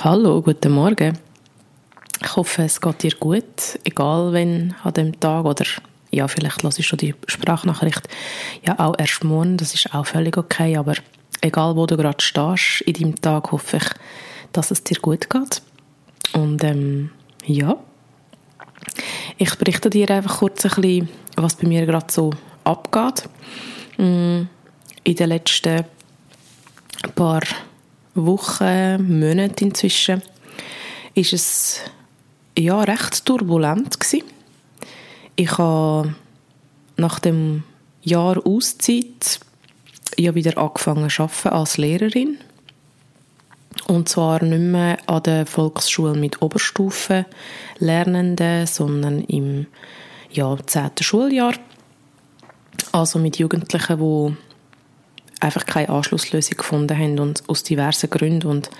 Hallo, guten Morgen. Ich hoffe, es geht dir gut, egal wenn an dem Tag oder ja, vielleicht lasse ich schon die Sprachnachricht ja auch erst morgen, das ist auch völlig okay, aber egal wo du gerade stehst in deinem Tag, hoffe ich, dass es dir gut geht. Und ähm, ja, ich berichte dir einfach kurz ein bisschen, was bei mir gerade so abgeht. Mm, in den letzten paar Wochen, Monaten inzwischen, ist es ja recht turbulent gewesen. Ich habe nach dem Jahr Auszeit ja wieder angefangen zu arbeiten als Lehrerin. Und zwar nicht mehr an der Volksschule mit Oberstufen Lernenden, sondern im ja, 10. Schuljahr. Also mit Jugendlichen, die einfach keine Anschlusslösung gefunden haben und aus diversen Gründen. Und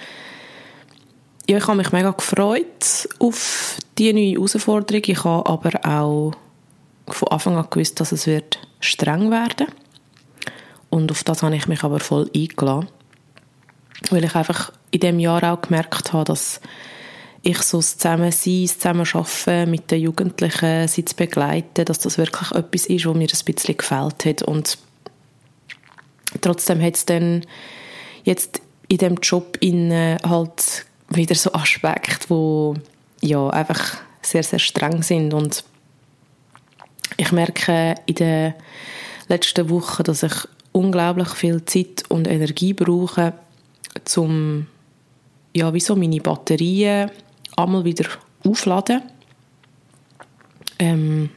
ja, ich habe mich mega gefreut auf die neue Herausforderung. Ich habe aber auch von Anfang an gewusst, dass es wird streng werden Und auf das habe ich mich aber voll eingeladen. Weil ich einfach in dem Jahr auch gemerkt habe, dass ich so das Zusammensein, das Zusammenarbeiten mit den Jugendlichen, sie zu begleiten, dass das wirklich etwas ist, was mir ein bisschen gefällt hat. Und trotzdem hat es dann jetzt in dem Job in halt wieder so Aspekte, wo ja einfach sehr sehr streng sind und ich merke in den letzten Wochen, dass ich unglaublich viel Zeit und Energie brauche, um ja wie so meine Batterien einmal wieder aufladen. Ähm,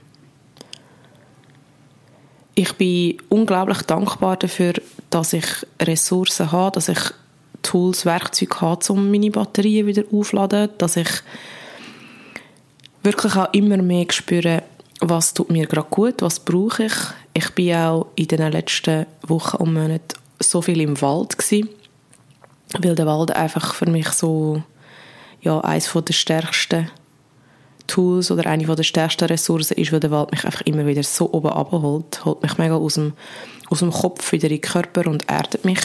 ich bin unglaublich dankbar dafür, dass ich Ressourcen habe, dass ich Tools, Werkzeuge habe, um meine Batterien wieder aufzuladen, dass ich wirklich auch immer mehr spüre, was tut mir gerade gut, was brauche ich. Ich bin auch in den letzten Wochen und Monaten so viel im Wald gewesen, weil der Wald einfach für mich so ja, eines der stärksten Tools oder eine der stärksten Ressourcen ist, weil der Wald mich einfach immer wieder so oben abholt, holt mich mega aus dem, aus dem Kopf wieder in den Körper und erdet mich.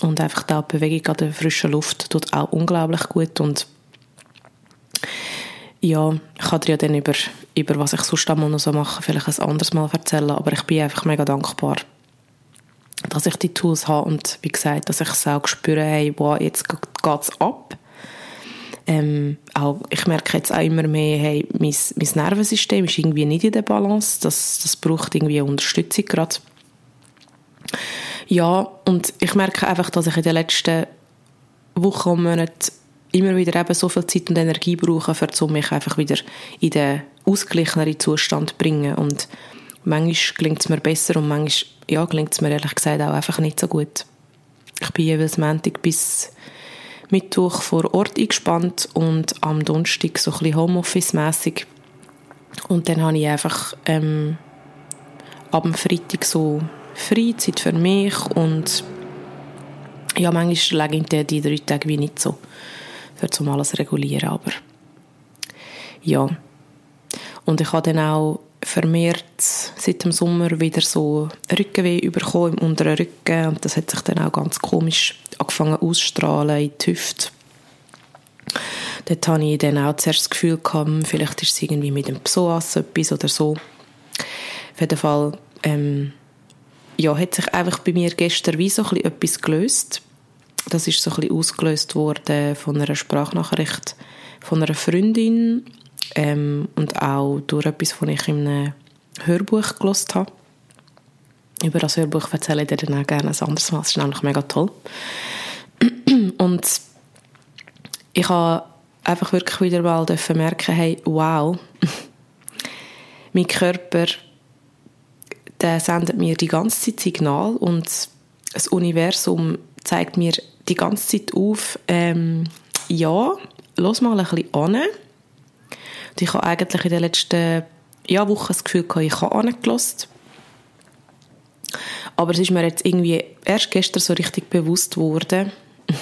Und einfach die Bewegung an der frischen Luft tut auch unglaublich gut und ja, ich kann dir ja dann über, über was ich sonst einmal noch so mache, vielleicht ein anderes Mal erzählen, aber ich bin einfach mega dankbar, dass ich die Tools habe und wie gesagt, dass ich es auch spüre, hey, wow, jetzt geht es ab ähm, auch, ich merke jetzt auch immer mehr, hey, mein, mein Nervensystem ist irgendwie nicht in der Balance. Das, das braucht irgendwie Unterstützung gerade. Ja, und ich merke einfach, dass ich in den letzten Wochen und Monaten immer wieder eben so viel Zeit und Energie brauche, um mich einfach wieder in den ausgeglicheneren Zustand zu bringen. Und manchmal gelingt es mir besser und manchmal ja, gelingt es mir ehrlich gesagt auch einfach nicht so gut. Ich bin jeweils Montag bis Mittwoch vor Ort eingespannt und am Donnerstag so ein bisschen Homeoffice-mässig. Und dann habe ich einfach ähm, ab dem Freitag so Freizeit für mich und ja, manchmal lege ich die drei Tage wie nicht so, für zum alles regulieren, aber ja. Und ich habe dann auch vermehrt seit dem Sommer wieder so Rückenweh bekommen im unteren Rücken und das hat sich dann auch ganz komisch angefangen auszustrahlen in die Hüfte. Dort hatte ich dann auch zuerst das Gefühl, gehabt, vielleicht ist es irgendwie mit dem Psoas etwas oder so. Auf jeden Fall ähm, ja, hat sich einfach bei mir gestern wie so ein bisschen etwas gelöst. Das ist so ein bisschen ausgelöst worden von einer Sprachnachricht von einer Freundin ähm, und auch durch etwas, was ich in einem Hörbuch gelesen habe. Über das Hörbuch erzähle ich dir dann auch gerne ein anderes Mal. Es ist nämlich mega toll. Und ich habe einfach wirklich wieder mal merken, hey, wow, mein Körper der sendet mir die ganze Zeit Signal und das Universum zeigt mir die ganze Zeit auf, ähm, ja, los mal ein bisschen an. Und ich habe eigentlich in den letzten ja, Wochen das Gefühl gehabt, ich habe angelassen. Aber es ist mir jetzt irgendwie erst gestern so richtig bewusst geworden,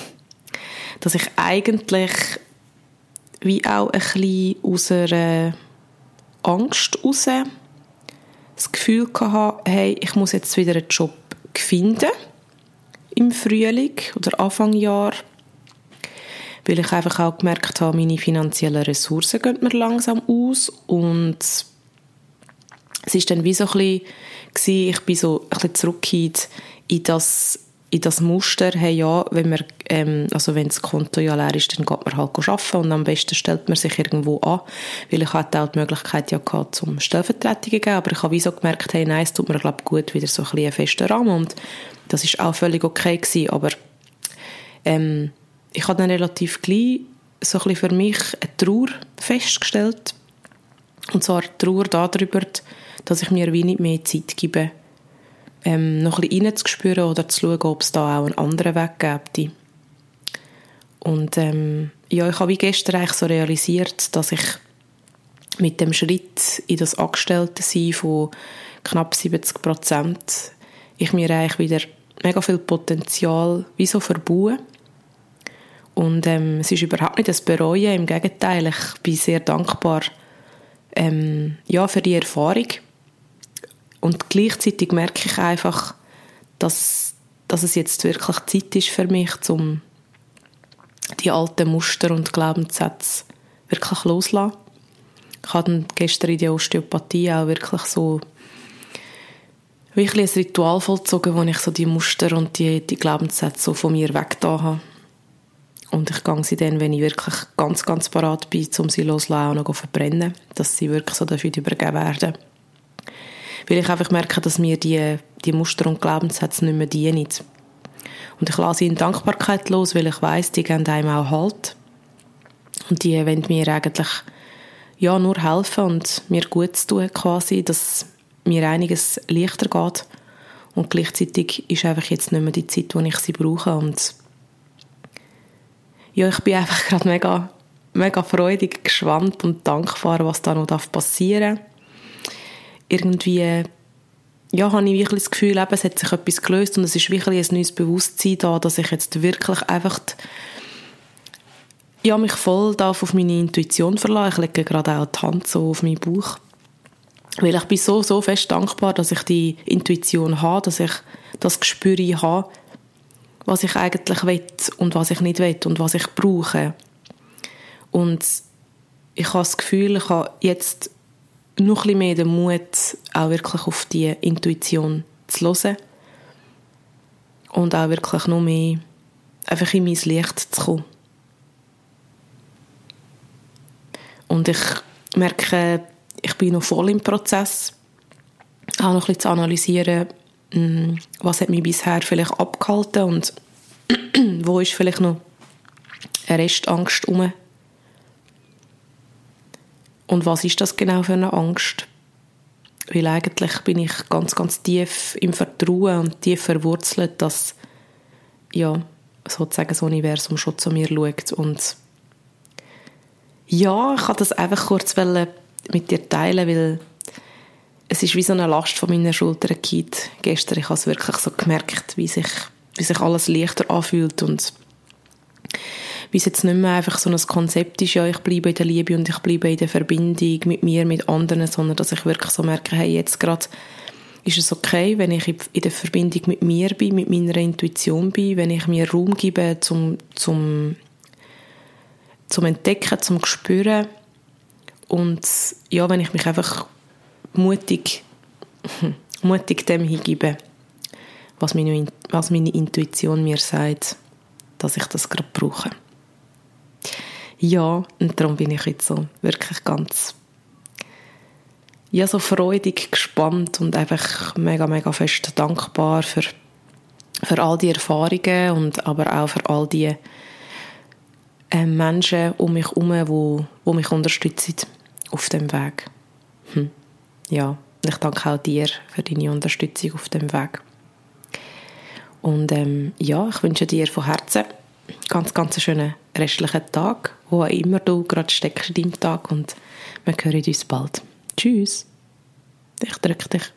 dass ich eigentlich wie auch ein bisschen aus einer Angst heraus das Gefühl hatte, hey, ich muss jetzt wieder einen Job finden im Frühling oder Anfang Jahr, weil ich einfach auch gemerkt habe, meine finanziellen Ressourcen gehen mir langsam aus. Und es ist dann wie so ein bisschen, ich bin so ein bisschen zurückgekehrt in das in das Muster, hey ja, wenn man, ähm, also wenn das Konto ja leer ist, dann geht man halt arbeiten und am besten stellt man sich irgendwo an, weil ich hatte auch die Möglichkeit ja gehabt, zum Stellvertretungen geben, aber ich habe wie so gemerkt, hey, nein, es tut mir, glaube gut, wieder so ein bisschen einen festen Rahmen und das ist auch völlig okay gewesen, aber ähm, ich habe dann relativ gleich so ein für mich eine Trauer festgestellt und zwar die Trauer darüber, dass ich mir wie nicht mehr Zeit gebe, ähm, noch ein bisschen reinzuspüren oder zu schauen, ob es da auch einen anderen Weg gibt. Und ähm, ja, ich habe wie gestern eigentlich so realisiert, dass ich mit dem Schritt in das Angestelltensein von knapp 70 Prozent ich mir eigentlich wieder mega viel Potenzial wie so verbaue. Und ähm, es ist überhaupt nicht das Bereuen, im Gegenteil, ich bin sehr dankbar ähm, ja, für die Erfahrung und gleichzeitig merke ich einfach, dass, dass es jetzt wirklich Zeit ist für mich, um die alten Muster und Glaubenssätze wirklich loszulassen. Ich habe gestern in der Osteopathie auch wirklich so wirklich ein Ritual vollzogen, wo ich so die Muster und die, die Glaubenssätze so von mir weggetan habe. Und ich gehe sie dann, wenn ich wirklich ganz, ganz parat bin, um sie loszulassen und noch verbrennen, dass sie wirklich so dafür übergeben werden weil ich einfach merke, dass mir die, die Muster und Glaubenssätze nicht mehr dienen. Und ich lasse sie in Dankbarkeit los, weil ich weiß, die geben einem auch Halt. Und die wollen mir eigentlich ja, nur helfen und mir gut zu tun quasi, dass mir einiges leichter geht. Und gleichzeitig ist einfach jetzt nicht mehr die Zeit, wo ich sie brauche. Und ja, ich bin einfach gerade mega, mega freudig, gespannt und dankbar, was da noch passieren darf irgendwie ja, habe ich wirklich das Gefühl, eben, es hat sich etwas gelöst und es ist wirklich ein neues Bewusstsein da, dass ich jetzt wirklich einfach ja, mich voll darf auf meine Intuition verlassen. Ich lege gerade auch die Hand so auf meinen Bauch. Weil ich bin so, so fest dankbar, dass ich die Intuition habe, dass ich das Gespür habe, was ich eigentlich will und was ich nicht will und was ich brauche. Und ich habe das Gefühl, ich habe jetzt noch ein bisschen mehr den Mut, auch wirklich auf die Intuition zu hören und auch wirklich noch mehr einfach in mein Licht zu kommen. Und ich merke, ich bin noch voll im Prozess, auch noch ein bisschen zu analysieren, was hat mich bisher vielleicht abgehalten und wo ist vielleicht noch eine Restangst herum und was ist das genau für eine Angst? Weil eigentlich bin ich ganz, ganz tief im Vertrauen und tief verwurzelt, dass ja, sozusagen das Universum schon zu mir schaut. Und ja, ich wollte das einfach kurz mit dir teilen, weil es ist wie so eine Last von meinen Schultern geht. Gestern, ich habe es wirklich so gemerkt, wie sich, wie sich alles leichter anfühlt und wie es jetzt nicht mehr einfach so ein Konzept ist, ja, ich bleibe in der Liebe und ich bleibe in der Verbindung mit mir, mit anderen, sondern dass ich wirklich so merke, hey, jetzt gerade ist es okay, wenn ich in der Verbindung mit mir bin, mit meiner Intuition bin, wenn ich mir Raum gebe zum, zum, zum Entdecken, zum Spüren und ja, wenn ich mich einfach mutig, mutig dem hingebe, was meine, was meine Intuition mir sagt, dass ich das gerade brauche ja, und darum bin ich jetzt so wirklich ganz ja, so freudig gespannt und einfach mega, mega fest dankbar für, für all die Erfahrungen und aber auch für all die äh, Menschen um mich herum, wo, wo mich unterstützen auf dem Weg. Hm. Ja, ich danke auch dir für deine Unterstützung auf dem Weg. Und ähm, ja, ich wünsche dir von Herzen ganz, ganz schönen restlichen Tag, wo auch immer du gerade steckst in deinem Tag und wir hören uns bald. Tschüss. Ich drücke dich.